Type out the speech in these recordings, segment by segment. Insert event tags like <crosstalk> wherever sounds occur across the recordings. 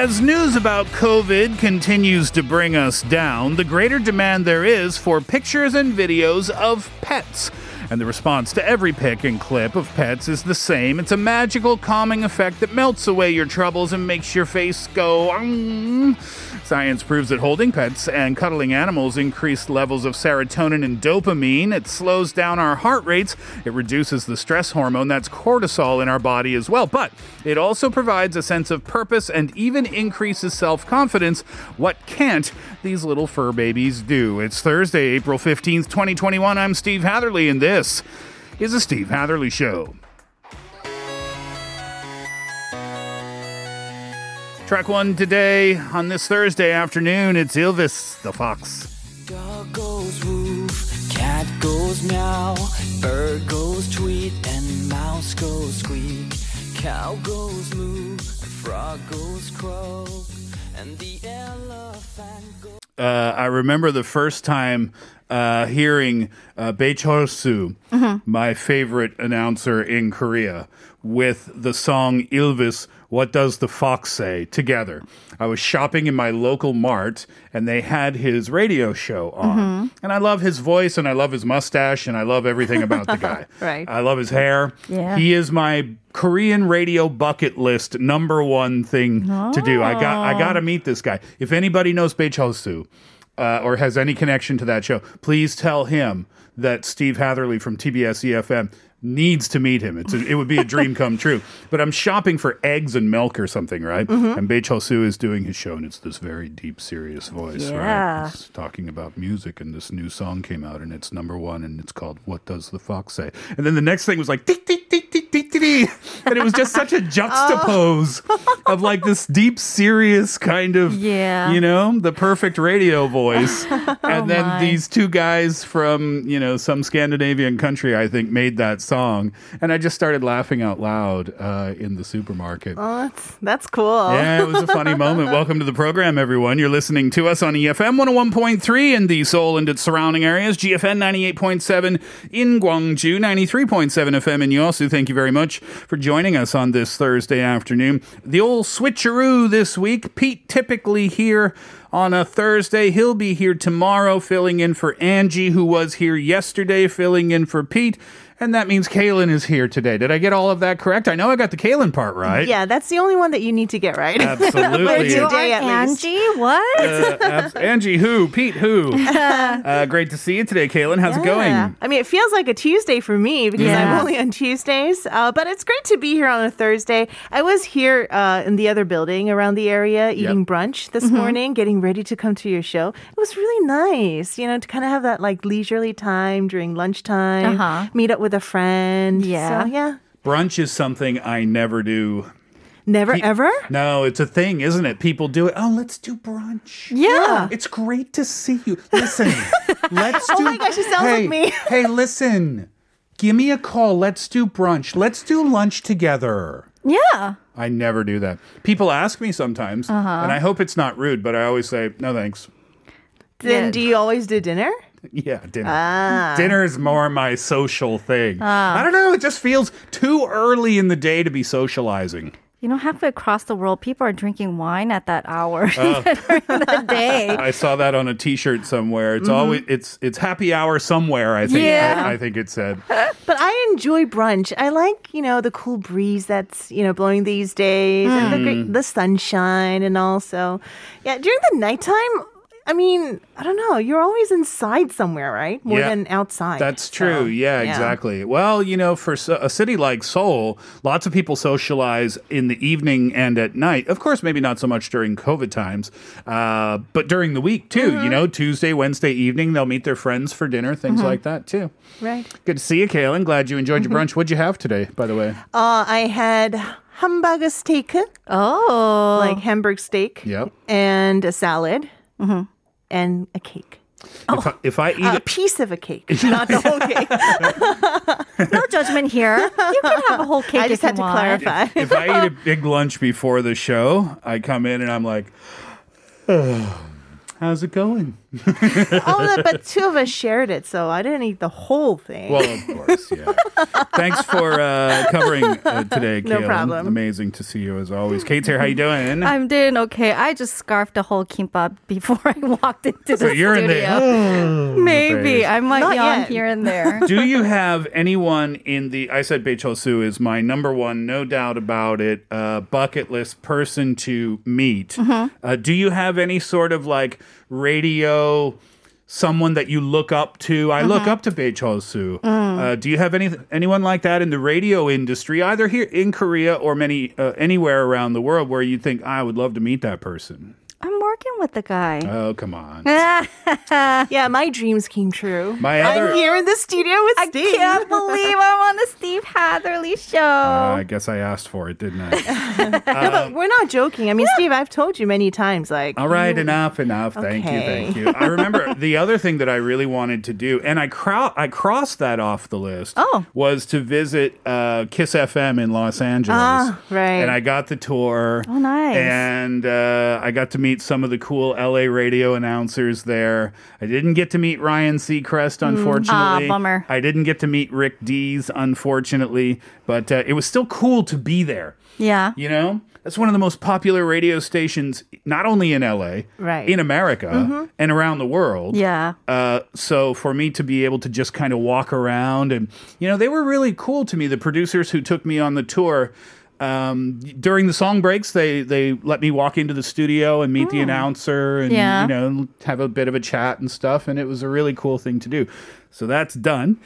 As news about COVID continues to bring us down, the greater demand there is for pictures and videos of pets. And the response to every pic and clip of pets is the same. It's a magical calming effect that melts away your troubles and makes your face go. Science proves that holding pets and cuddling animals increase levels of serotonin and dopamine. It slows down our heart rates. It reduces the stress hormone that's cortisol in our body as well. But it also provides a sense of purpose and even increases self confidence. What can't these little fur babies do? It's Thursday, April 15th, 2021. I'm Steve Hatherley, and this is the Steve Hatherley Show. Track one today on this Thursday afternoon. It's Ylvis the Fox. Dog goes woof, cat goes meow, bird goes tweet, and mouse goes squeak. Cow goes moo, frog goes croak, and the elephant goes. uh, I remember the first time uh, hearing uh, Bae Chol-soo, my favorite announcer in Korea, with the song Ylvis, What Does the Fox Say, together. I was shopping in my local mart and they had his radio show on. And I love his voice and I love his mustache and I love everything about the guy. <laughs> Right. I love his hair. Yeah. He is my Korean radio bucket list number one thing to do. I got I got to meet this guy. If anybody knows Bae Chol-soo, uh, or has any connection to that show, please tell him that Steve Hatherley from TBS EFM needs to meet him. It's a, it would be a dream come true. But I'm shopping for eggs and milk or something, right? Mm-hmm. And Bae Chol-soo is doing his show, and it's this very deep, serious voice, right? Yeah. It's talking about music, and this new song came out, and it's number one, and it's called "What Does the Fox Say?" And then the next thing was like tick tick tick tick tick tick, tick. and it was just such a <laughs> juxtapose oh. of like this deep, serious kind of, Yeah. you know, the perfect radio voice, <laughs> oh and then my. these two guys from you know some Scandinavian country, I think, made that song, and I just started laughing out loud uh, in the supermarket. Oh, that's that's cool. Yeah, it was a funny <laughs> moment. Welcome to the program, everyone. You're listening to us on EFM 101.3 in the Seoul and its surrounding areas, GFN 98.7 in Gwangju, 93.7 FM in Yosu. Thank you very much for joining us on this Thursday afternoon. The old switcheroo this week. Pete typically here on a Thursday. He'll be here tomorrow, filling in for Angie, who was here yesterday, filling in for Pete. And that means Kaylin is here today. Did I get all of that correct? I know I got the Kaylin part right. Yeah, that's the only one that you need to get right. <laughs> Absolutely. You You Today, are at least. Angie? What? <laughs> Uh, abs- Angie, who? Pete, who? <laughs> Uh, great to see you today, Kaylin. How's it going? I mean, it feels like a Tuesday for me because Yeah. I'm only on Tuesdays. Uh, but it's great to be here on a Thursday. I was here uh, in the other building around the area eating brunch this morning, getting ready to come to your show. It was really nice, you know, to kind of have that like leisurely time during lunchtime, Uh-huh. meet up with a friend. Yeah. So, yeah. Brunch is something I never do. Never Pe- ever? No, it's a thing, isn't it? People do it. Oh, let's do brunch. Yeah. It's great to see you. Listen, <laughs> let's do. Oh my gosh, it sounds hey, like me. <laughs> hey, listen. Give me a call. Let's do brunch. Let's do lunch together. yeah. I never do that. People ask me sometimes, Uh-huh. and I hope it's not rude, but I always say, no thanks. Then Yeah. do you always do dinner? <laughs> Yeah, dinner. Ah. Dinner is more my social thing. I don't know. It just feels too early in the day to be socializing. You know, halfway across the world, people are drinking wine at that hour Oh. <laughs> during the day. <laughs> I saw that on a T-shirt somewhere. It's always it's it's happy hour somewhere. I think Yeah. I, I think it said. But I enjoy brunch. I like, you know, the cool breeze that's, you know, blowing these days and the Mm. great, the sunshine and also, yeah, during the nighttime, I mean, I don't know, you're always inside somewhere, right? More Yeah. than outside. That's true. So, yeah, exactly. Well, you know, for a city like Seoul, lots of people socialize in the evening and at night. Of course, maybe not so much during COVID times, uh, but during the week too. Mm-hmm. You know, Tuesday, Wednesday evening, they'll meet their friends for dinner, things like that too. Right. Good to see you, Kaylin. Glad you enjoyed your brunch. What'd you have today, by the way? Uh, I had hamburger steak, Oh. like hamburg steak, Yep. and a salad, and a cake. If, oh, I, if I eat A it, piece of a cake, <laughs> not the whole cake. <laughs> no judgment here. You can have a whole cake I just if had you to want. clarify. if I eat a <laughs> big lunch before the show, I come in and I'm like, <sighs> How's it going? <laughs> oh, no, but two of us shared it, so I didn't eat the whole thing. Well, of course, yeah. <laughs> Thanks for uh, covering uh, today, No Kaylin. problem. Amazing to see you as always. Kate's here. How you doing? I'm doing okay. I just scarfed a whole kimbap before <laughs> I walked into the so you're in studio. <gasps> there. Maybe I might Not yawn yet. here and there. Do you have anyone in the? I said Bae Chol-soo is my number one, no doubt about it. Uh, bucket list person to meet. Mm-hmm. Uh, do you have any sort of like radio? Someone that you look up to. I look Mm-hmm. up to Bae Chol-soo. Mm. Uh, do you have any anyone like that in the radio industry, either here in Korea or many uh, anywhere around the world, where you think I would love to meet that person? I'm working with the guy. Oh, come on. <laughs> yeah, my dreams came true. My other- I'm here in the studio with I Steve. I can't believe I'm on the Steve Hatherley show. Uh, I guess I asked for it, didn't I? <laughs> no, but we're not joking. I mean, Steve, I've told you many times, like, All right, you- enough, enough. Thank you, thank you. I remember <laughs> the other thing that I really wanted to do, and I cro- I crossed that off the list. Oh. was to visit uh, Kiss FM in Los Angeles. Ah, right. And I got the tour. Oh, nice. And uh, I got to meet some of the cool LA radio announcers there. I didn't get to meet Ryan Seacrest, unfortunately. Ah, bummer. I didn't get to meet Rick Dees, unfortunately, but uh, it was still cool to be there. yeah. You know, that's one of the most popular radio stations, not only in LA, Right. in America, and around the world. Yeah. Uh, so for me to be able to just kind of walk around and, you know, they were really cool to me. The producers who took me on the tour, um, during the song breaks, they, they let me walk into the studio and meet the announcer and, Yeah. you know, have a bit of a chat and stuff. And it was a really cool thing to do. So that's done.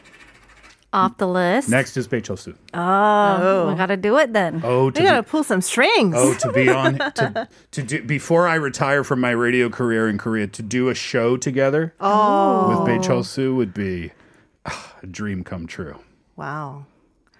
Off the list. Next is Bae Chol-soo. Oh, we gotta do it then. Oh, to We gotta pull some strings. Oh, to be <laughs> on to to do before I retire from my radio career in Korea to do a show together Oh. with Bae Chol-soo would be ah, a dream come true. Wow.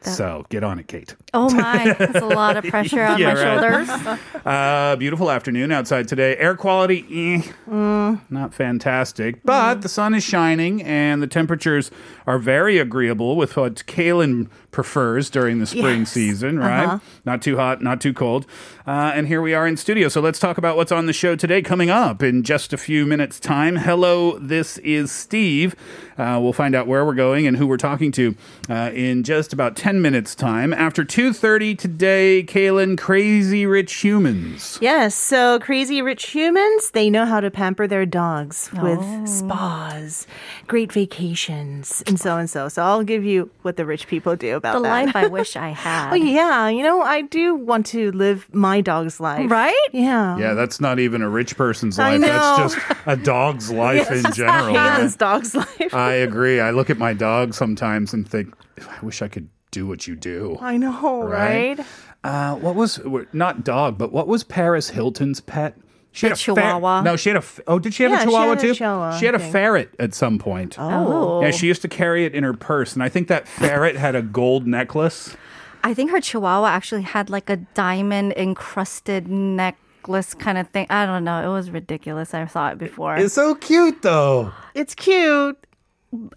So get on it, Kate. Oh my, <laughs> that's a lot of pressure on Yeah, my right. shoulders. <laughs> Uh, beautiful afternoon outside today. Air quality, eh, Mm. not fantastic, but the sun is shining and the temperatures are very agreeable with what Kaylin prefers during the spring Yes. season, right? Not too hot, not too cold. Uh, and here we are in studio. So let's talk about what's on the show today. Coming up in just a few minutes' time. Hello, this is Steve. Uh, we'll find out where we're going and who we're talking to uh, in just about 10 minutes' time. After 2.30 today, Kaylin, Crazy Rich Humans. Yes, so crazy rich humans, they know how to pamper their dogs with spas, great vacations, and so and so. So I'll give you what the rich people do about The that. life I wish I <laughs> had. Oh yeah, you know, I do want to live my dog's life. Right? Yeah. Yeah, that's not even a rich person's I life. That's just a dog's <laughs> life in general. Hayden's dog's life. I agree. I look at my dog sometimes and think, I wish I could do what you do. I know, Right? right? Uh, what was not dog, but what was Paris Hilton's pet? She The Chihuahua. no, she had a. f- Oh, did she have Yeah, a she chihuahua had a too? Chihuahua, she had a I think. ferret at some point. Oh. Yeah, she used to carry it in her purse, and I think that ferret had a gold necklace. I think her chihuahua actually had like a diamond encrusted necklace kind of thing. I don't know. It was ridiculous. I saw it before. It's so cute, though. It's cute,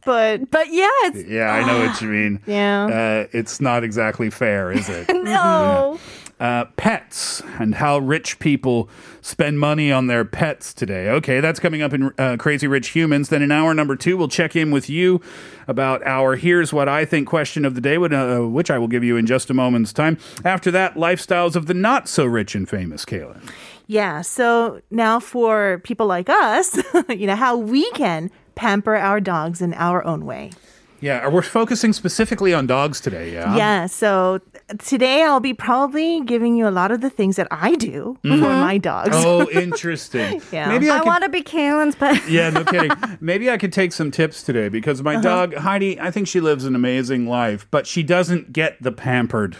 but but yeah, it's Yeah, I know what you mean. <laughs> Yeah. uh, it's not exactly fair, is it? <laughs> no. <laughs> uh, pets and how rich people spend money on their pets today. Okay, that's coming up in uh, Crazy Rich Humans. Then in hour number two, we'll check in with you about our Here's What I Think question of the day, which, uh, I will give you in just a moment's time. After that, lifestyles of the not so rich and famous, Kaylin. yeah. So now for people like us, you know, how we can pamper our dogs in our own way. Yeah, we're focusing specifically on dogs today, yeah? Yeah, so today I'll be probably giving you a lot of the things that I do for my dogs. Oh, <laughs> interesting. Yeah. Maybe I, I want to be Kaylin's pet. <laughs> Yeah, no kidding. <laughs> Maybe I could take some tips today because Uh-huh. my dog Heidi, I think she lives an amazing life, but she doesn't get the pampered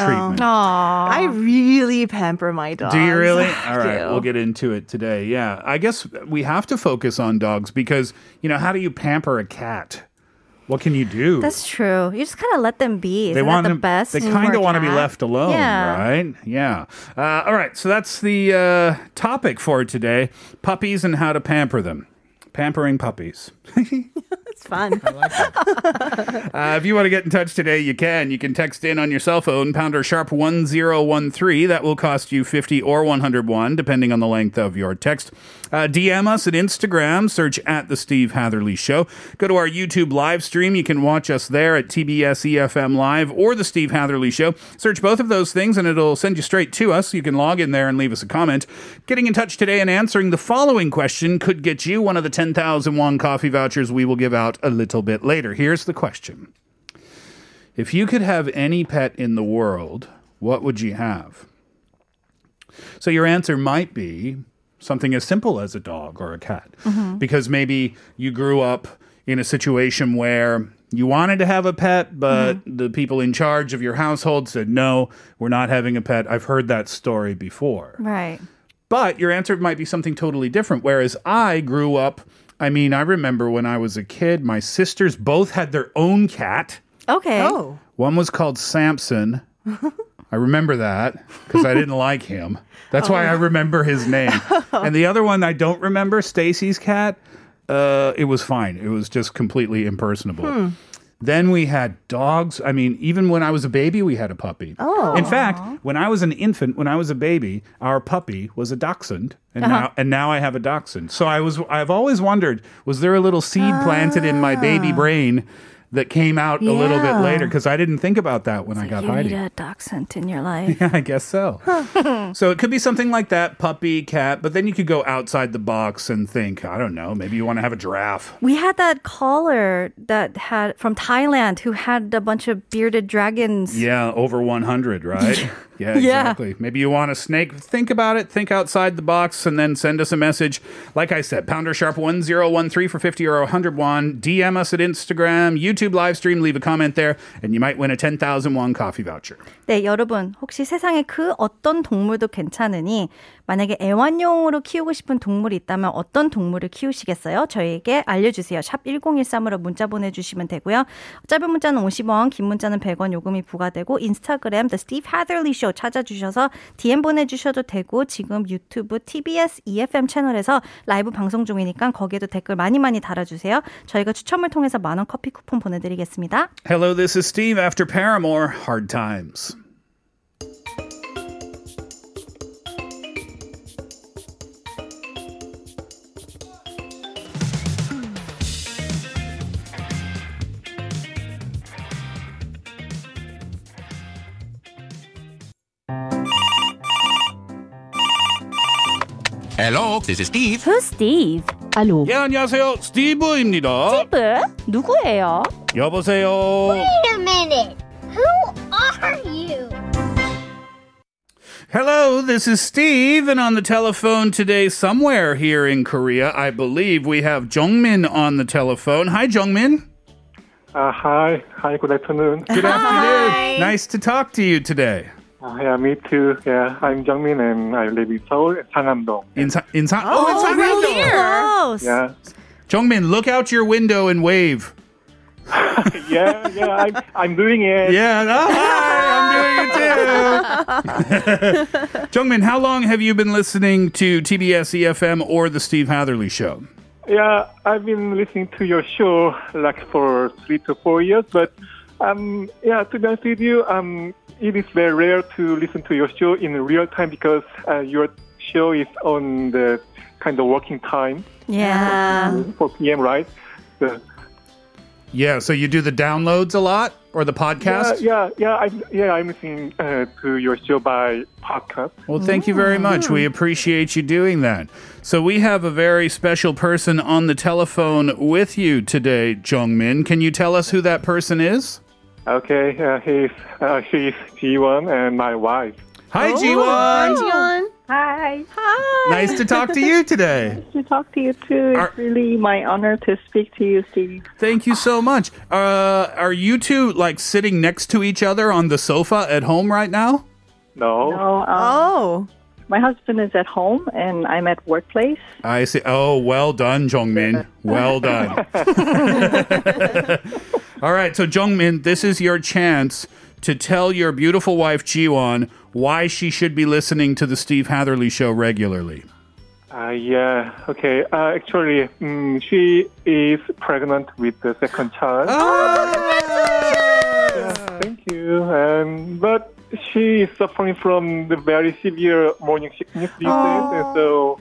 Oh. treatment. I really pamper my dogs. Do you really? <laughs> I All right, do. we'll get into it today. Yeah, I guess we have to focus on dogs because you know how do you pamper a cat? What can you do? That's true. You just kind of let them be. they Isn't want that the them- best. They kind of want to be left alone, Yeah. right? Yeah. Uh, all right. So that's the uh, topic for today: puppies and how to pamper them. Pampering puppies. <laughs> It's fun. <laughs> Uh, if you want to get in touch today, you can. You can text in on your cell phone, pounder sharp 1013. That will cost you 50 or 101, depending on the length of your text. Uh, DM us at Instagram, search at The Steve Hatherley Show. Go to our YouTube live stream. You can watch us there at TBS EFM Live or The Steve Hatherley Show. Search both of those things and it'll send you straight to us. You can log in there and leave us a comment. Getting in touch today and answering the following question could get you one of the 10,000 won coffee vouchers we will give out a little bit later. Here's the question. If you could have any pet in the world, what would you have? So your answer might be something as simple as a dog or a cat. Mm-hmm. Because maybe you grew up in a situation where you wanted to have a pet, but mm-hmm. the people in charge of your household said, no, we're not having a pet. I've heard that story before. Right. But your answer might be something totally different. Whereas I grew up, I mean, I remember when I was a kid, my sisters both had their own cat. Okay. Oh. One was called Samson. <laughs> I remember that because I didn't like him. That's why I remember his name. <laughs> And the other one I don't remember, Stacy's cat. Uh, it was fine. It was just completely impersonable. Then we had dogs. I mean, even when I was a baby, we had a puppy. Oh. In fact, when I was an infant, when I was a baby, our puppy was a dachshund, and uh-huh. now and now I have a dachshund. So I was I've always wondered, was there a little seed ah. planted in my baby brain that came out a little bit later? Because I didn't think about that when I got you Heidi. need a dachshund in your <laughs> life. Yeah, I guess so. <laughs> so it could be something like that, puppy, cat, but then you could go outside the box and think, I don't know, maybe you want to have a giraffe. We had that caller that had from Thailand who had a bunch of bearded dragons. Yeah, over 100, right? <laughs> yeah, Yeah. exactly. Maybe you want a snake. Think about it. Think outside the box and then send us a message. Like I said, pounder sharp 1013 for 50 or 101. DM us at Instagram, YouTube live stream, leave a comment there, and you might win a 10,000 won coffee voucher. 네, 여러분 혹시 세상에 그 어떤 동물도 괜찮으니 만약에 애완용으로 키우고 싶은 동물이 있다면 어떤 동물을 키우시겠어요? 저희에게 알려주세요. 샵 1013으로 문자 보내주시면 되고요. 짧은 문자는 50원, 긴 문자는 100원 요금이 부과되고 인스타그램 The Steve Hatherley Show 찾아주셔서 DM 보내주셔도 되고 지금 유튜브 TBS EFM 채널에서 라이브 방송 중이니까 거기에도 댓글 많이 많이 달아주세요. 저희가 추첨을 통해서 만원 커피 쿠폰 보내드리겠습니다. Hello, this is Steve after Paramore. Hard times. Hello, this is Steve. 그 스티브. 알로. 예, 안녕하세요. 스티브입니다. 스티브? 누구예요? 여보세요. Wait a minute. Who are you? Hello, this is Steve, and on the telephone today, somewhere here in Korea, I believe we have Jungmin on the telephone. Hi, Jungmin. Uh, hi, hi, good afternoon. Good afternoon. Nice to talk to you today. Uh, yeah, me too. Yeah, I'm Jungmin and I live in Seoul, Sangam-dong. Insa, insa, oh, it's Close. Yeah, Jungmin, look out your window and wave. <laughs> yeah, yeah. I'm, I'm doing it. Yeah, oh, hi, I'm doing it too. <laughs> Jungmin, how long have you been listening to TBS EFM or the Steve Hatherley Show? Yeah, I've been listening to your show like for three to four years, but um, yeah, to be honest with you, um, it is very rare to listen to your show in real time because uh, your show is on the kind of working time, Yeah. 4 p.m. Right? So, Yeah, so you do the downloads a lot or the podcast? Yeah, yeah, yeah. I'm, yeah, I'm listening uh, to your show by podcast. Well, thank you very much. We appreciate you doing that. So, we have a very special person on the telephone with you today, Jungmin. Can you tell us who that person is? Okay, uh, he's uh, she's Jiwon and my wife. Hi, Hi, Jiwon. Jiwon. Hi, Nice to talk to you today. <laughs> Nice to talk to you too. Are- It's really my honor to speak to you, Steve. Thank you so much. Uh, are you two like sitting next to each other on the sofa at home right now? No, No, um, Oh. my husband is at home and I'm at workplace. I see. Oh, well done, Jongmin. Well done. <laughs> All right, so Jongmin, this is your chance to tell your beautiful wife Jiwon why she should be listening to the Steve Hatherley show regularly. Uh, yeah. Okay. Uh, actually, mm, she is pregnant with the second child. Yeah, thank you. Um, but she is suffering from the very severe morning sickness these days, and so.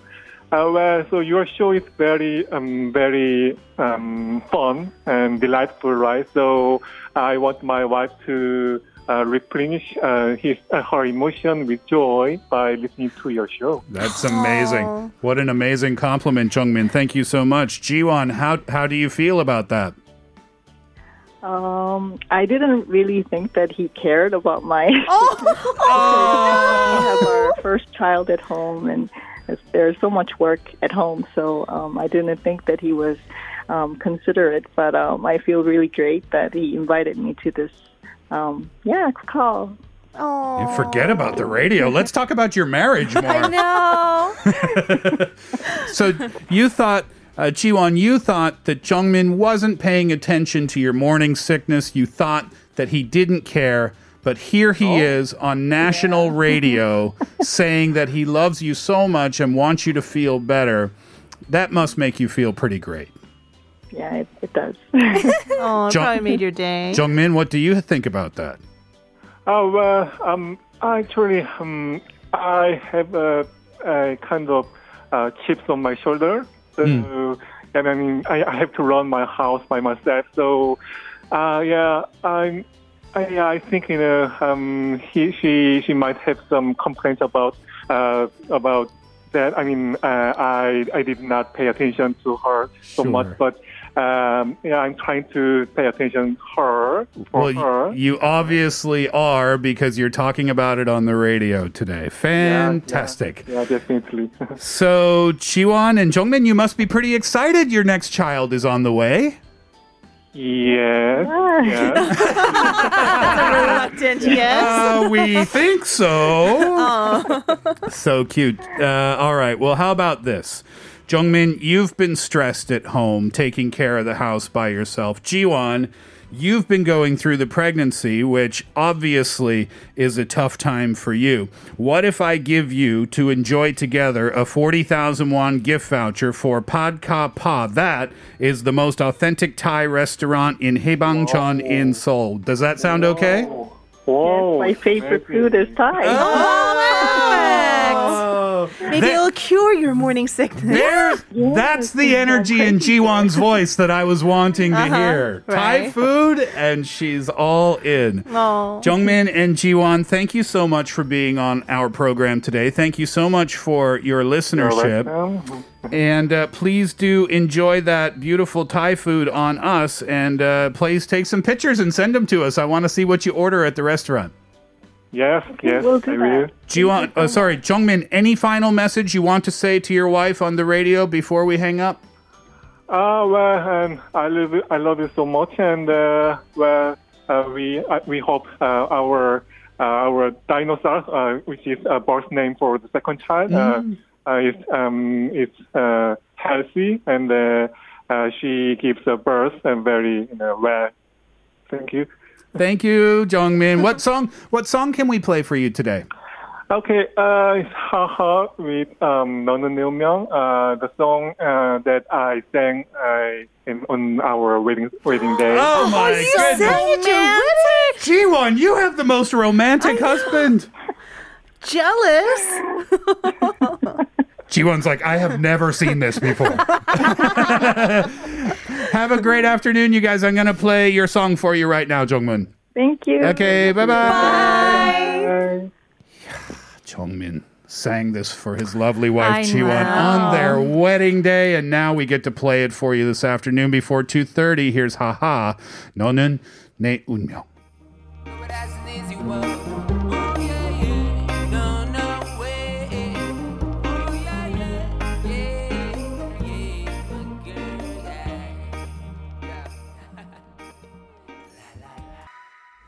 Uh, well, so your show is very, um, very um, fun and delightful, right? So I want my wife to uh, replenish uh, his uh, her emotion with joy by listening to your show. That's amazing. What an amazing compliment, Jungmin. Thank you so much. Jiwon, how how do you feel about that? Um, I didn't really think that he cared about my. Oh. <laughs> we have our <laughs> first child at home, and there's- there's so much work at home, so um, I didn't think that he was um, considerate. But um, I feel really great that he invited me to this. Um, yeah, call. You forget about the radio. Let's talk about your marriage <laughs> more. No. <laughs> <laughs> So you thought, uh, Jiwon, you thought that Jungmin wasn't paying attention to your morning sickness. You thought that he didn't care. But here he is on national <laughs> radio saying that he loves you so much and wants you to feel better. That must make you feel pretty great. Yeah, it, it does. <laughs> <laughs> Oh, it Jo- probably made your day. Jungmin, what do you think about that? Oh, well, um, actually, um, I have a, a kind of uh, chips on my shoulder. So, and I mean, I, I have to run my house by myself. So, uh, yeah, I'm. I, yeah, I think you know, um, he, she, she might have some complaints about, uh, about that. I mean, uh, I, I did not pay attention to her so Sure. much, but um, yeah, I'm trying to pay attention her for Well, her. you obviously are because you're talking about it on the radio today. Fantastic. Yeah, definitely. <laughs> So, Jiwon and Jongmin, you must be pretty excited your next child is on the way. Yes. yes. Reluctant, yes. Uh, we think so. <laughs> So cute. Uh, all right. Well, how about this? Jungmin, you've been stressed at home, taking care of the house by yourself. Jiwon, you've been going through the pregnancy, which obviously is a tough time for you. What if I give you to enjoy together a 40,000 won gift voucher for Pad Ka Pa? That is the most authentic Thai restaurant in Haebangchon in Seoul. Does that sound okay? Whoa. My favorite food is Thai. Oh, oh, Maybe That- it'll cure your morning sickness. There, that's the energy in Jiwon's voice that I was wanting to hear. Thai Uh-huh. right. food, and she's all in. Oh. Jungmin and Jiwon, thank you so much for being on our program today. Thank you so much for your You're listenership. And uh, please do enjoy that beautiful Thai food on us. And uh, please take some pictures and send them to us. I want to see what you order at the restaurant. Yes, yes, we'll do I will. that. Jiwon, uh, sorry, Jungmin, any final message you want to say to your wife on the radio before we hang up? Uh, well, um, I love you, I love you so much, and uh, well, uh, we uh, we hope uh, our uh, our dinosaur, uh, which is a birth name for the second child, uh, uh, is um is uh, healthy, and uh, uh, she gives a birth and very you know well. Thank you. Thank you, Jongmin. What song? What song can we play for you today? Okay, uh, it's Haha with um, Nona Neumyeong, uh, the song uh, that I sang uh, in, on our wedding, wedding day. Oh, my you goodness. sang it! Jiwon, you have the most romantic husband! <laughs> Jealous! <laughs> Jiwon's like, I have never seen this before. <laughs> have a great afternoon, you guys. I'm going to play your song for you right now, Jongmin. Thank you. Okay, bye <sighs> bye. Jongmin sang this for his lovely wife Chiwon on their wedding day, and now we get to play it for you this afternoon before 2:30. Here's "Haha," 너는 Ne 운명.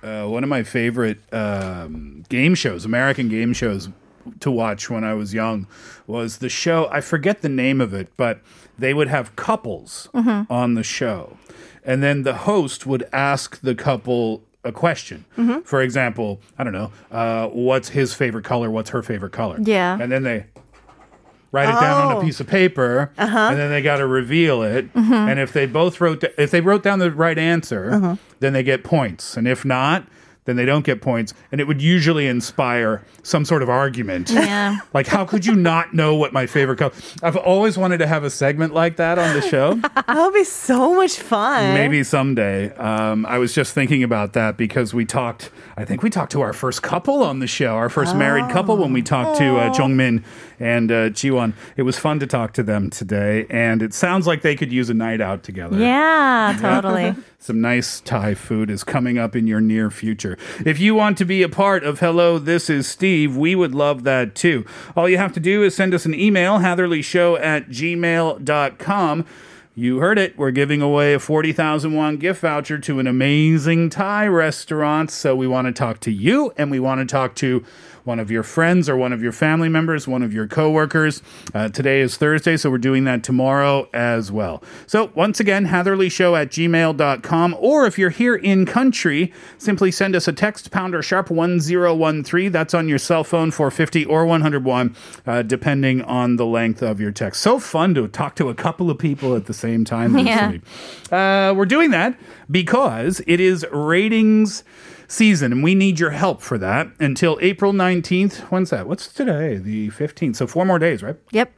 Uh, one of my favorite um, game shows, American game shows to watch when I was young, was the show. I forget the name of it, but they would have couples on the show, and then the host would ask the couple a question. For example, I don't know, uh, what's his favorite color? What's her favorite color? Yeah. and then they write it down on a Oh. piece of paper, and then they got to reveal it. And if they both wrote, if they wrote down the right answer, then they get points. And if not, then they don't get points. And it would usually inspire some sort of argument. Yeah. <laughs> Like, how could you not know what my favorite color? I've always wanted to have a segment like that on the show. <laughs> That would be so much fun. Maybe someday. Um, I was just thinking about that because we talked. I think we talked to our first couple on the show, our first married couple when we talked to uh, Jongmin and uh, Jiwon. It was fun to talk to them today, and it sounds like they could use a night out together. Yeah, <laughs> totally. Some nice Thai food is coming up in your near future. If you want to be a part of Hello, This is Steve, we would love that too. All you have to do is send us an email, hatherleyshow at gmail.com. You heard it. We're giving away a 40,000 won gift voucher to an amazing Thai restaurant. So we want to talk to you and we want to talk to one of your friends or one of your family members, one of your coworkers. Uh, today is Thursday, so we're doing that tomorrow as well. So once again, hatherleyshow at gmail.com. Or if you're here in country, simply send us a text, pounder sharp 1013. That's on your cell phone for 50 or 101, uh, depending on the length of your text. So fun to talk to a couple of people at the same time. Yeah. Uh, we're doing that because it is ratings season and we need your help for that until April 19th. When's that? What's today? The 15th. So four more days, right? Yep.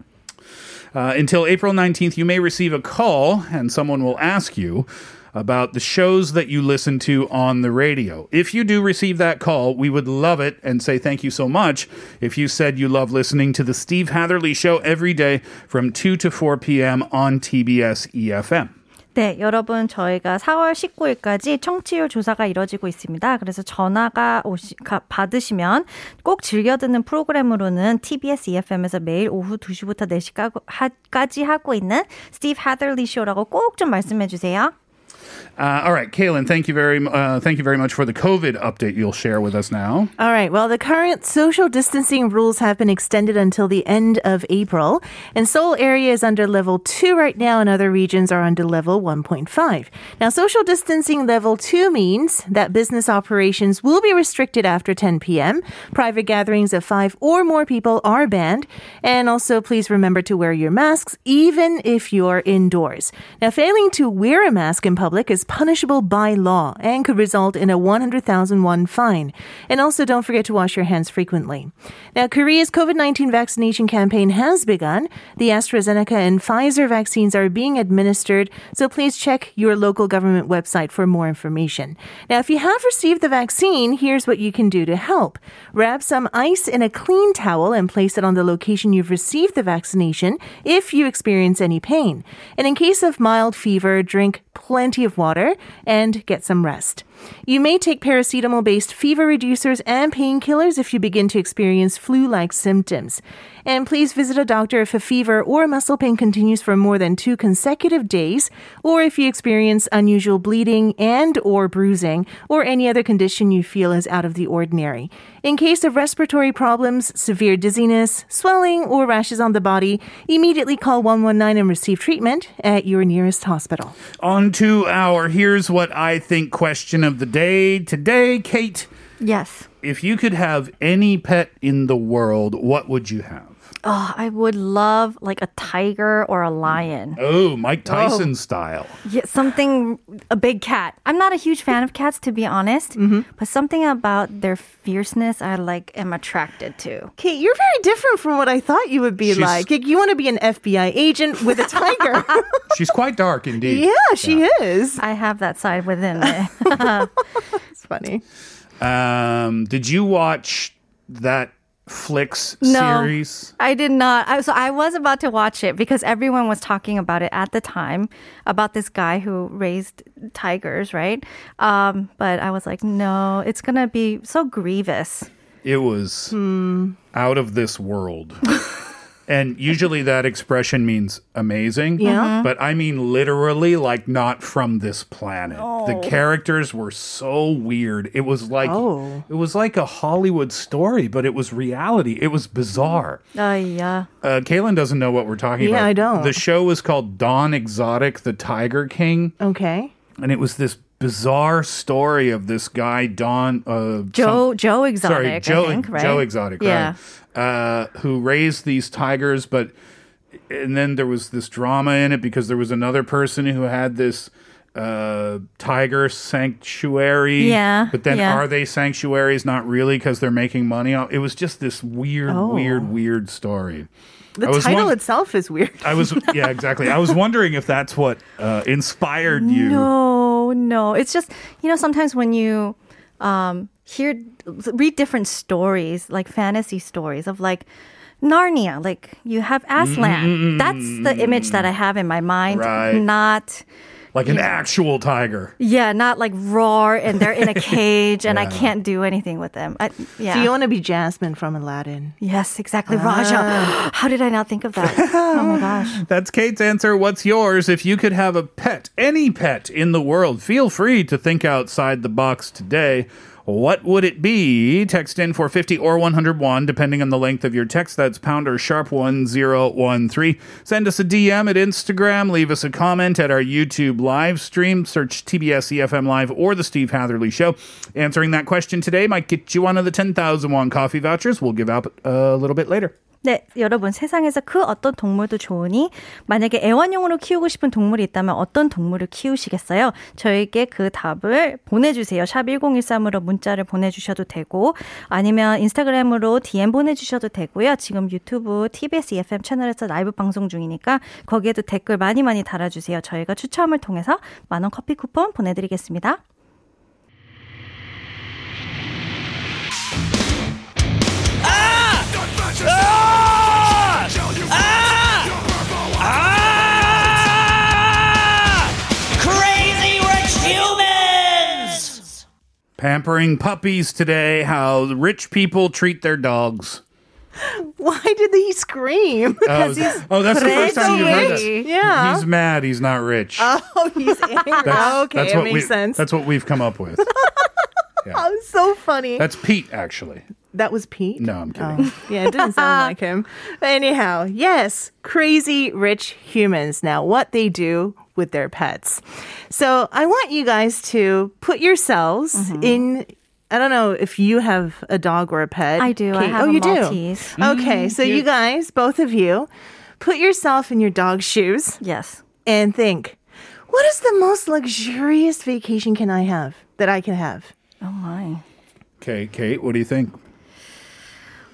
Uh, until April 19th, you may receive a call and someone will ask you about the shows that you listen to on the radio. If you do receive that call, we would love it and say thank you so much if you said you love listening to the Steve Hatherley Show every day from 2 to 4 p.m. on TBS EFM. 네, 여러분 저희가 4월 19일까지 청취율 조사가 이뤄지고 있습니다. 그래서 전화가 오시, 가, 받으시면 꼭 즐겨 듣는 프로그램으로는 TBS EFM에서 매일 오후 2시부터 4시까지 하고 있는 스티브 하들리 쇼라고 꼭 좀 말씀해 주세요. Uh, all right, Kaylin, thank you very uh, thank you very much for the COVID update you'll share with us now. All right. Well, the current social distancing rules have been extended until the end of April. And Seoul area is under level 2 right now, and other regions are under level 1.5. Now, social distancing level 2 means that business operations will be restricted after 10 p.m. Private gatherings of five or more people are banned. And also, please remember to wear your masks even if you're indoors. Now, failing to wear a mask in public is punishable by law and could result in a 100,000 won fine. And also, don't forget to wash your hands frequently. Now, Korea's COVID 19 vaccination campaign has begun. The AstraZeneca and Pfizer vaccines are being administered, so please check your local government website for more information. Now, if you have received the vaccine, here's what you can do to help. Wrap some ice in a clean towel and place it on the location you've received the vaccination if you experience any pain. And in case of mild fever, drink plenty of water and get some rest. You may take paracetamol based fever reducers and painkillers if you begin to experience flu like symptoms. And please visit a doctor if a fever or muscle pain continues for more than two consecutive days, or if you experience unusual bleeding and or bruising, or any other condition you feel is out of the ordinary. In case of respiratory problems, severe dizziness, swelling, or rashes on the body, immediately call 119 and receive treatment at your nearest hospital. On to our here's what I think question of the day. Today, Kate, Yes. if you could have any pet in the world, what would you have? Oh, I would love like a tiger or a lion. Oh, Mike Tyson style. Yeah, something a big cat. I'm not a huge fan of cats to be honest, but something about their fierceness I like am attracted to. Kate, you're very different from what I thought you would be She's- like. Like, You want to be an FBI agent with a tiger. <laughs> She's quite dark indeed. yeah, she is. I have that side within me. <laughs> It's funny. Um, did you watch that Flicks No. series? I did not. I, so I was about to watch it because everyone was talking about it at the time about this guy who raised tigers, right? Um, but I was like, no, it's gonna be so grievous. It was out of this world. <laughs> and usually that expression means amazing. Yeah. But I mean literally like not from this planet. The characters were so weird. It was like Oh. it was like a Hollywood story, but it was reality. It was bizarre. Uh, yeah. Uh, Kaylin doesn't know what we're talking Yeah, about. I don't. The show was called Dawn Exotic, the Tiger King. Okay. and it was this bizarre story of this guy Don uh, Joe some- Joe Exotic. sorry Joe think, right? Joe Exotic Yeah. right uh, who raised these tigers but and then there was this drama in it because there was another person who had this uh, tiger sanctuary Yeah, but then yeah. are they sanctuaries not really because they're making money off it was just this weird Oh. weird weird story The title itself is weird. I was <laughs> yeah exactly I was wondering if that's what uh, inspired you No, no. It's just you know sometimes when you um, hear read different stories, like fantasy stories of like Narnia, like you have Aslan. That's the image that I have in my mind. Right. Not like an actual tiger yeah, not like roar and they're in a <laughs> cage and I can't do anything with them. I, yeah. Do you want to be Jasmine from Aladdin? yes, exactly. Rajah. Ah. <gasps> How did I not think of that? <laughs> oh my gosh. That's Kate's answer. What's yours? If you could have a pet, any pet in the world, feel free to think outside the box today. What would it be? Text in for 50 or 101, depending on the length of your text. That's pound or sharp 1013. Send us a DM at Instagram. Leave us a comment at our YouTube live stream. Search TBS EFM Live or The Steve Hatherley Show. Answering that question today might get you one of the 10,000 won coffee vouchers we'll give out uh, a little bit later. 네, 여러분 세상에서 그 어떤 동물도 좋으니 만약에 애완용으로 키우고 싶은 동물이 있다면 어떤 동물을 키우시겠어요? 저에게 그 답을 보내주세요. 샵 1013으로 문자를 보내주셔도 되고 아니면 인스타그램으로 DM 보내주셔도 되고요. 지금 유튜브 TBS EFM 채널에서 라이브 방송 중이니까 거기에도 댓글 많이 많이 달아주세요. 저희가 추첨을 통해서 만원 커피 쿠폰 보내드리겠습니다. Crazy rich humans! Pampering puppies today, how rich people treat their dogs. Why did he scream? oh, oh, that's the first time you've heard that. yeah. He's mad. He's not rich. oh, he's <laughs> angry. That's- okay, that's it what makes we, sense. That's what we've come up with. <laughs> Oh, so funny. That's Pete, actually. That was Pete. No, I'm kidding. Oh, <laughs> yeah, it didn't sound like him. But anyhow, yes, crazy rich humans. Now, what they do with their pets. So, I want you guys to put yourselves Mm-hmm. in. I don't know if you have a dog or a pet. I do. I have oh, a you Maltese. do. Okay, so you guys, both of you, put yourself in your dog's shoes Yes. and think, what is the most luxurious vacation can I have that I can have? Oh my. Okay, Kate, what do you think?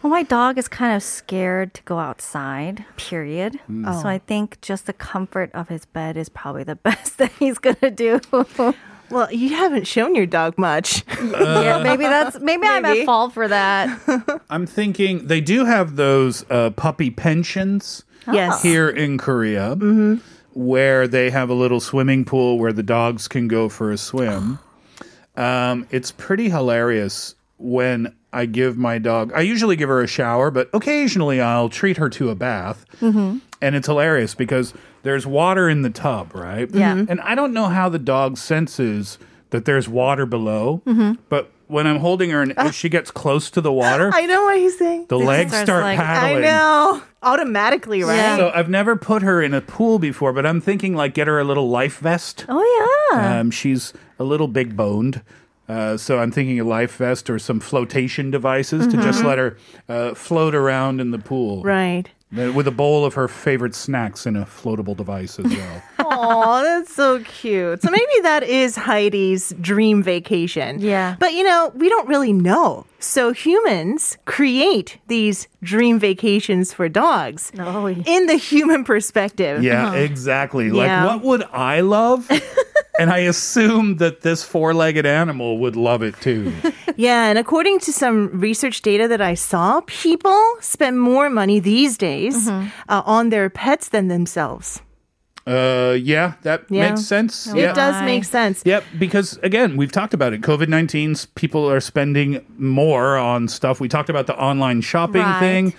Well, my dog is kind of scared to go outside, period. Mm. So I think just the comfort of his bed is probably the <laughs> best that he's going to do. <laughs> Well, you haven't shown your dog much. yeah, maybe that's maybe, I'm at fault for that. <laughs> I'm thinking they do have those uh, puppy pensions yes. here in Korea where they have a little swimming pool where the dogs can go for a swim. <gasps> Um, it's pretty hilarious when I give my dog, I usually give her a shower, but occasionally I'll treat her to a bath. And it's hilarious because there's water in the tub, right? Yeah. Mhm. And I don't know how the dog senses that there's water below, but when I'm holding her and if she gets close to the water, <laughs> I know what he's saying. the legs start like- I I know. Automatically, right? Yeah. So I've never put her in a pool before, but I'm thinking like get her a little life vest. Oh yeah. Um, she's a little big boned. Uh, so I'm thinking a life vest or some flotation devices to just let her uh, float around in the pool. Right. With a bowl of her favorite snacks in a floatable device as well. <laughs> Oh, that's so cute. So maybe that is Heidi's dream vacation. Yeah. But you know, we don't really know. So humans create these dream vacations for dogs Oh, yeah. in the human perspective. yeah, exactly. Uh-huh. Yeah. Like, what would I love? <laughs> and I assume that this four legged animal would love it too. <laughs> Yeah, and according to some research data that I saw, people spend more money these days uh, on their pets than themselves. Uh, yeah, that Yeah. makes sense. Oh, yeah. It does make sense. Yep, because again, we've talked about it. COVID 19, people are spending more on stuff. We talked about the online shopping Right. thing.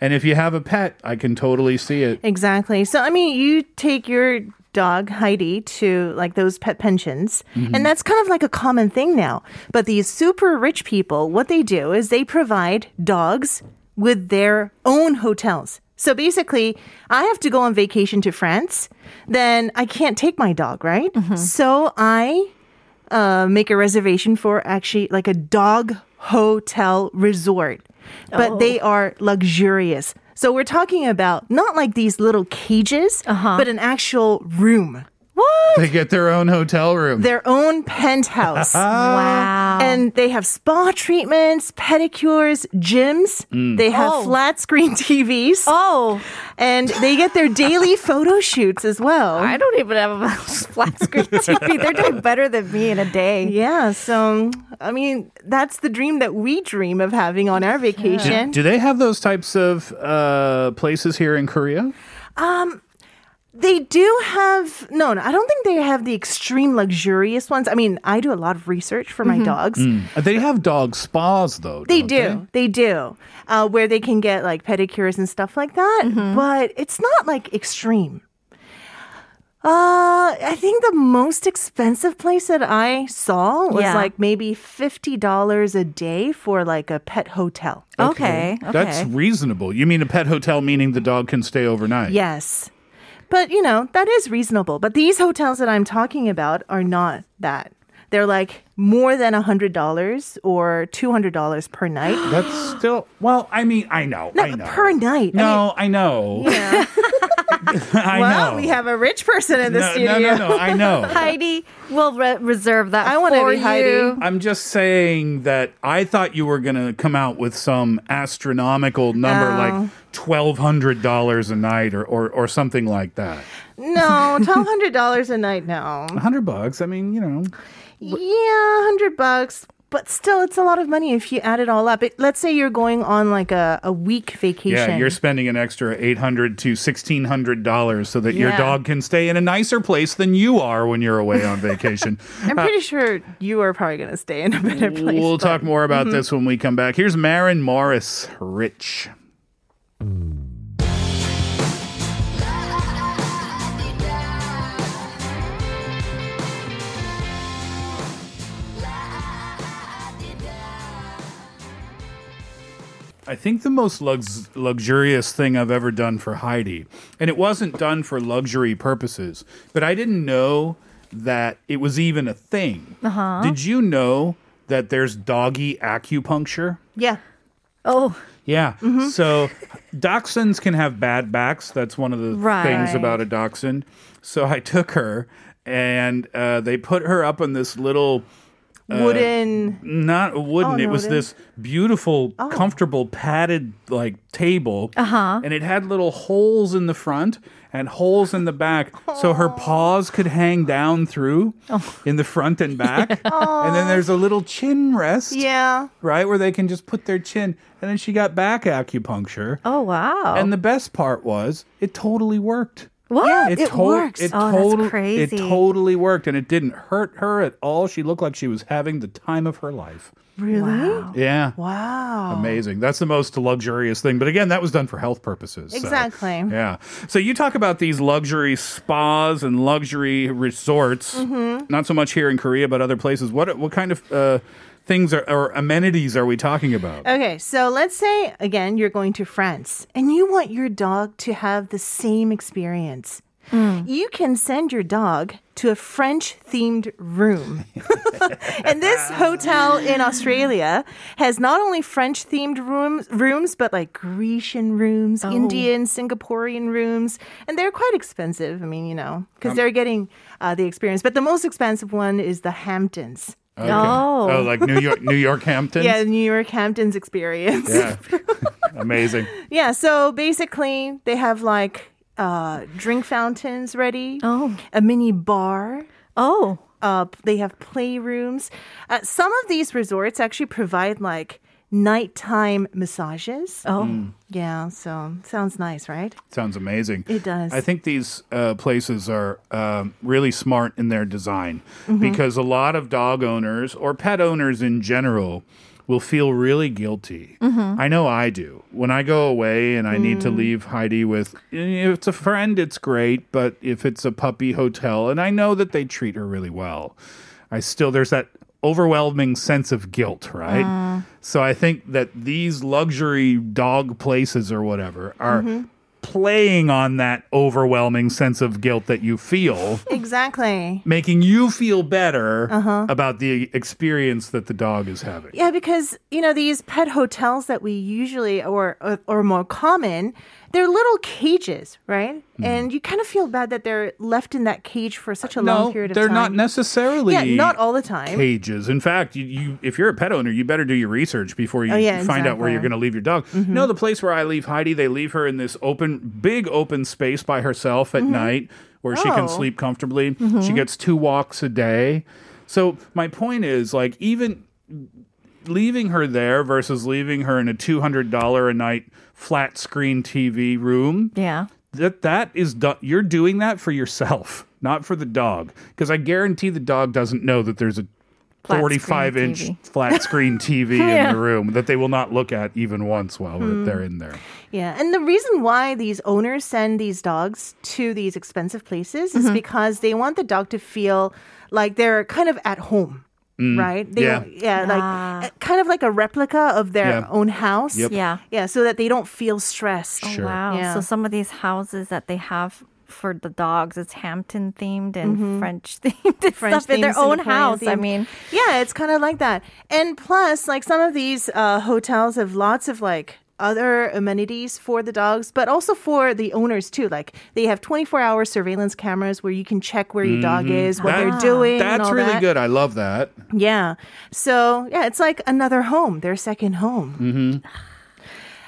And if you have a pet, I can totally see it. Exactly. So, I mean, you take your dog, Heidi, to like those pet pensions, and that's kind of like a common thing now. But these super rich people, what they do is they provide dogs with their own hotels. So basically, I have to go on vacation to France, then I can't take my dog, right? So I uh, make a reservation for actually like a dog hotel resort, but they are luxurious. So we're talking about not like these little cages, uh-huh. but an actual room, They get their own hotel room. their own penthouse. <laughs> wow. And they have spa treatments, pedicures, gyms. They have Oh. flat screen <laughs> TVs. oh, And they get their daily <laughs> photo shoots as well. I don't even have a flat screen TV. They're doing better than me in a day. Yeah, so I mean, that's the dream that we dream of having on our vacation. Do they have those types of uh, places here in Korea? They do have no, no, I don't think they have the extreme luxurious ones. I mean, I do a lot of research for my dogs. Uh, They have dog spas, though. They do. They, do. Uh, where they can get like pedicures and stuff like that. But it's not like extreme. Uh, I think the most expensive place that I saw was Yeah. like maybe $50 a day for like a pet hotel. Okay. Okay. That's reasonable. You mean a pet hotel, meaning the dog can stay overnight? Yes. But, you know, that is reasonable. But these hotels that I'm talking about are not that. They're like more than $100 or $200 per night. <gasps> That's still well. I mean, I know. I know. per night. I No, I, know. Yeah. <laughs> I well, know. we have a rich person in the no, studio. no, no, no. I know. <laughs> Heidi will re- reserve that I wanna for be Heidi. you. I'm just saying that I thought you were going to come out with some astronomical number Oh. like $1,200 a night or, or, or something like that. No, <laughs> twelve hundred dollars a night. No, 100 bucks. I mean, you know. Yeah, hundred bucks. But still, it's a lot of money if you add it all up. It, let's say you're going on like a, a week vacation. Yeah, you're spending an extra 800 to $1,600 so that your Yeah. dog can stay in a nicer place than you are when you're away on vacation. <laughs> I'm pretty uh, sure you are probably going to stay in a better place. We'll talk more about mm-hmm. this when we come back. Here's Maren Morris, Rich. I think the most lux- luxurious thing I've ever done for Heidi, and it wasn't done for luxury purposes, but I didn't know that it was even a thing. Uh-huh. Did you know that there's doggy acupuncture? Yeah. Oh, Yeah. So dachshunds can have bad backs. That's one of the things about a dachshund. So I took her and uh, they put her up in this little Wooden. not wooden. Oh, it no, was it this beautiful, comfortable padded like table, uh-huh. and it had little holes in the front and holes in the back, so her paws could hang down through in the front and back. <laughs> and then there's a little chin rest, yeah. right, where they can just put their chin. And then she got back acupuncture. oh wow. And the best part was it totally worked. What? It, it to- works. It Oh, that's totally, crazy. It totally worked, and it didn't hurt her at all. She looked like she was having the time of her life. Really? Yeah. Wow. Amazing. That's the most luxurious thing. But again, that was done for health purposes. so, Exactly. yeah. So you talk about these luxury spas and luxury resorts, Mm-hmm. not so much here in Korea, but other places. What what kind of uh, things are, or amenities are we talking about? Okay, so let's say again you're going to France and you want your dog to have the same experience. You can send your dog to a French themed room. <laughs> and this hotel in Australia has not only French themed rooms rooms but like Grecian rooms, Indian, Singaporean rooms, and they're quite expensive. I mean, you know, cuz they're getting uh, the experience. But the most expensive one is the Hamptons. Okay. Oh. oh, like New York, New York <laughs> Hamptons. Yeah, New York Hamptons experience. Yeah. <laughs> Amazing. Yeah, so basically they have like uh, drink fountains ready, Oh. a mini bar. Oh. Uh, they have playrooms. Uh, some of these resorts actually provide like nighttime massages. Oh. Yeah, so sounds nice, right? Sounds amazing. It does. I think these uh, places are um, really smart in their design Mm-hmm. because a lot of dog owners or pet owners in general will feel really guilty. Mm-hmm. I know I do. When I go away and I need Mm. to leave Heidi with, if it's a friend, it's great, but if it's a puppy hotel, and I know that they treat her really well, I still, there's that overwhelming sense of guilt, right? Uh. So I think that these luxury dog places or whatever are Mm-hmm. playing on that overwhelming sense of guilt that you feel, Exactly. making you feel better Uh-huh. about the experience that the dog is having. Yeah, because you know these pet hotels that we usually or or, or more common, they're little cages, right? Hmm. And you kind of feel bad that they're left in that cage for such a long No, period of time. they're not necessarily. Yeah, not all the time. cages. In fact, you, you if you're a pet owner, you better do your research before you Oh, yeah, find out where you're going to leave your dog. Mhm. No, the place where I leave Heidi, they leave her in this open, big open space by herself at night where she can Oh. sleep comfortably. She Mhm. gets two walks a day. So my point is, like, even leaving her there versus leaving her in a two hundred dollar a night flat screen TV room Yeah. that that is do- you're doing that for yourself, not for the dog. Because I guarantee the dog doesn't know that there's a Flat 45 inch TV. <laughs> flat screen TV Yeah. <laughs> in the room that they will not look at even once while Hmm. they're in there. Yeah, and the reason why these owners send these dogs to these expensive places is Mm-hmm. because they want the dog to feel like they're kind of at home. Mm. Right? They Yeah. want- yeah, Ah. like uh, kind of like a replica of their Yeah. own house. Yep. Yeah. Yeah, so that they don't feel stressed. Sure. Wow. Yeah. So some of these houses that they have for the dogs, it's Hampton themed and French <laughs> themed and French stuff in their own Singaporean house. I mean, Yeah, it's kind of like that. And plus, like some of these uh, hotels have lots of like other amenities for the dogs, but also for the owners too. Like they have 24 hour surveillance cameras where you can check where your dog is, what they're That- doing. and Mm-hmm. That's all really that. good. I love that. Yeah. So, yeah, it's like another home, their second home. Mm-hmm.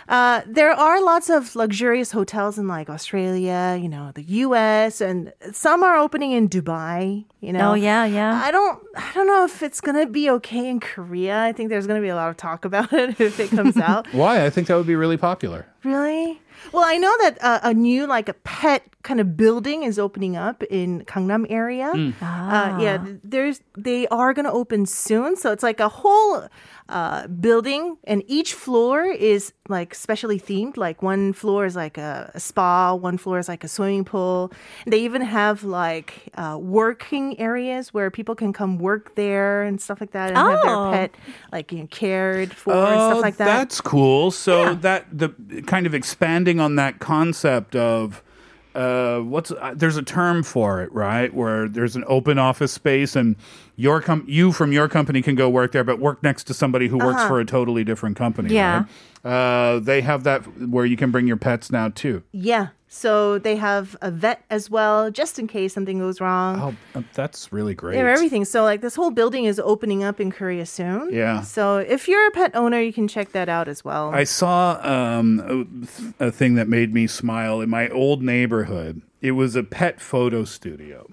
Uh, there are lots of luxurious hotels in like Australia, you know, the US, and some are opening in Dubai, you know. oh yeah, yeah. I don't I don't know if it's gonna be okay in Korea. I think there's gonna be a lot of talk <laughs> about it if it comes <laughs> out. Why? I think that would be really popular. Really? Well, I know that uh, a new like a pet kind of building is opening up in Gangnam area. Uh, yeah, there's they are gonna open soon, so it's like a whole uh, building, and each floor is like specially themed. Like one floor is like a, a spa, one floor is like a swimming pool. They even have like uh, working areas where people can come work there and stuff like that, and have their Oh. pet like you know, cared for and stuff like that. Oh, That's cool. So that the kind of expanding on that concept of uh, what's uh, there's a term for it, right? Where there's an open office space and your com- you from your company can go work there, but work next to somebody who works for a totally different company. Yeah. right? Uh, they have that where you can bring your pets now too. Yeah. So they have a vet as well, just in case something goes wrong. Oh, uh, that's really great. They have everything. So like this whole building is opening up in Korea soon. Yeah. So if you're a pet owner, you can check that out as well. I saw um, a, a thing that made me smile in my old neighborhood. It was a pet photo studio.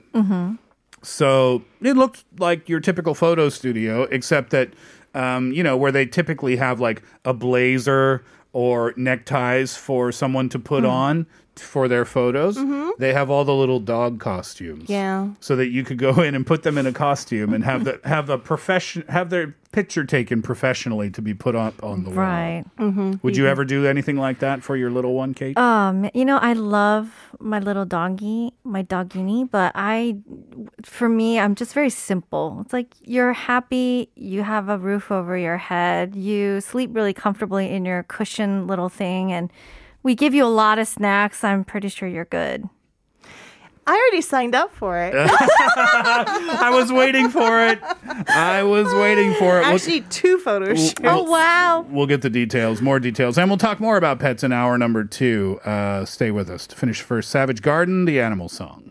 So it looked like your typical photo studio, except that, um, you know, where they typically have like a blazer or neckties for someone to put on for their photos. They have all the little dog costumes. yeah. So that you could go <laughs> in and put them in a costume and have the have a profession have their picture taken professionally to be put up on the wall. right. Would you ever do anything like that for your little one, Kate? Um, you know, I love my little doggy, my dogini, but I, for me, I'm just very simple. It's like you're happy, you have a roof over your head, you sleep really comfortably in your cushion little thing, and we give you a lot of snacks. I'm pretty sure you're good. I already signed up for it. <laughs> I was waiting for it. I was waiting for it. We'll- two photo shoots. we'll- wow. We'll get the details, more details, and we'll talk more about pets in hour number two. Uh, stay with us to finish first. Savage Garden, the animal song.